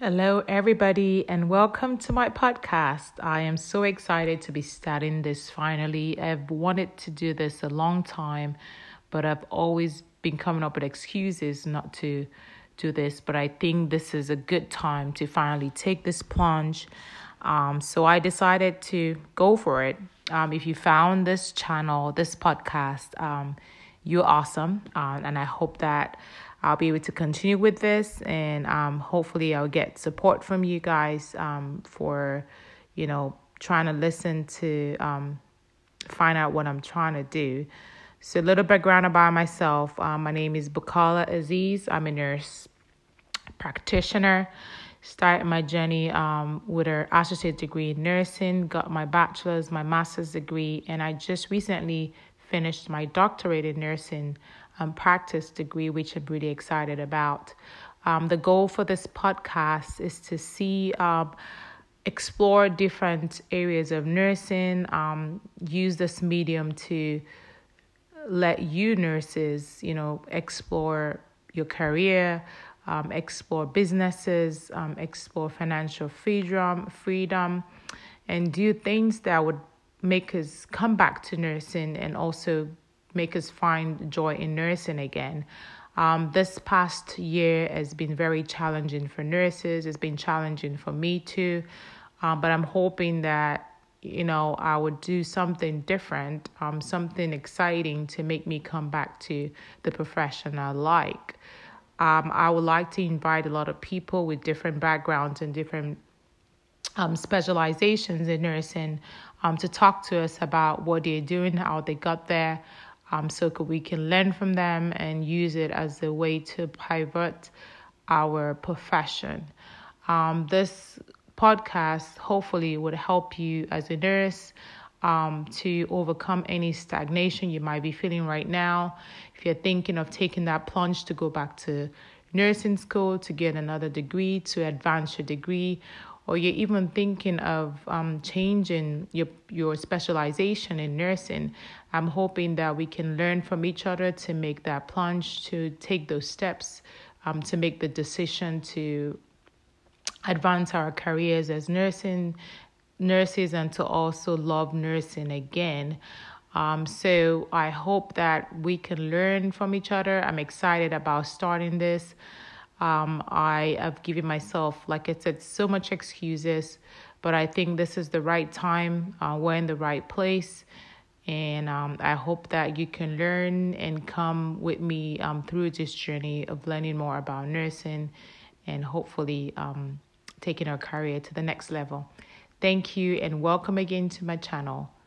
Hello, everybody, and welcome to my podcast. I am so excited to be starting this finally. I've wanted to do this a long time, but I've always been coming up with excuses not to do this. But I think this is a good time to finally take this plunge. Um, so I decided to go for it. Um, if you found this channel, this podcast, um, you're awesome. Uh, and I hope that I'll be able to continue with this, and um, hopefully, I'll get support from you guys um, for, you know, trying to listen to um, find out what I'm trying to do. So, a little background about myself. Um, my name is Bukala Aziz. I'm a nurse practitioner. Started my journey um, with an associate degree in nursing, got my bachelor's, my master's degree, and I just recently finished my doctorate in nursing um, practice degree, which I'm really excited about. Um, the goal for this podcast is to see, um, explore different areas of nursing, um, use this medium to let you nurses, you know, explore your career, um, explore businesses, um, explore financial freedom, freedom, and do things that would make us come back to nursing and also make us find joy in nursing again. Um, this past year has been very challenging for nurses. It's been challenging for me too. Um, but I'm hoping that, you know, I would do something different, um, something exciting to make me come back to the profession I like. Um, I would like to invite a lot of people with different backgrounds and different um, specializations in nursing um, to talk to us about what they're doing, how they got there, um, so we can learn from them and use it as a way to pivot our profession. Um, this podcast hopefully would help you as a nurse um, to overcome any stagnation you might be feeling right now. If you're thinking of taking that plunge to go back to nursing school to get another degree, to advance your degree, or you're even thinking of um, changing your your specialization in nursing, I'm hoping that we can learn from each other to make that plunge, to take those steps, um, to make the decision to advance our careers as nursing nurses and to also love nursing again. Um, so I hope that we can learn from each other. I'm excited about starting this. Um, I have given myself, like I said, so much excuses, but I think this is the right time. Uh, we're in the right place. And um, I hope that you can learn and come with me um, through this journey of learning more about nursing and hopefully um, taking our career to the next level. Thank you and welcome again to my channel.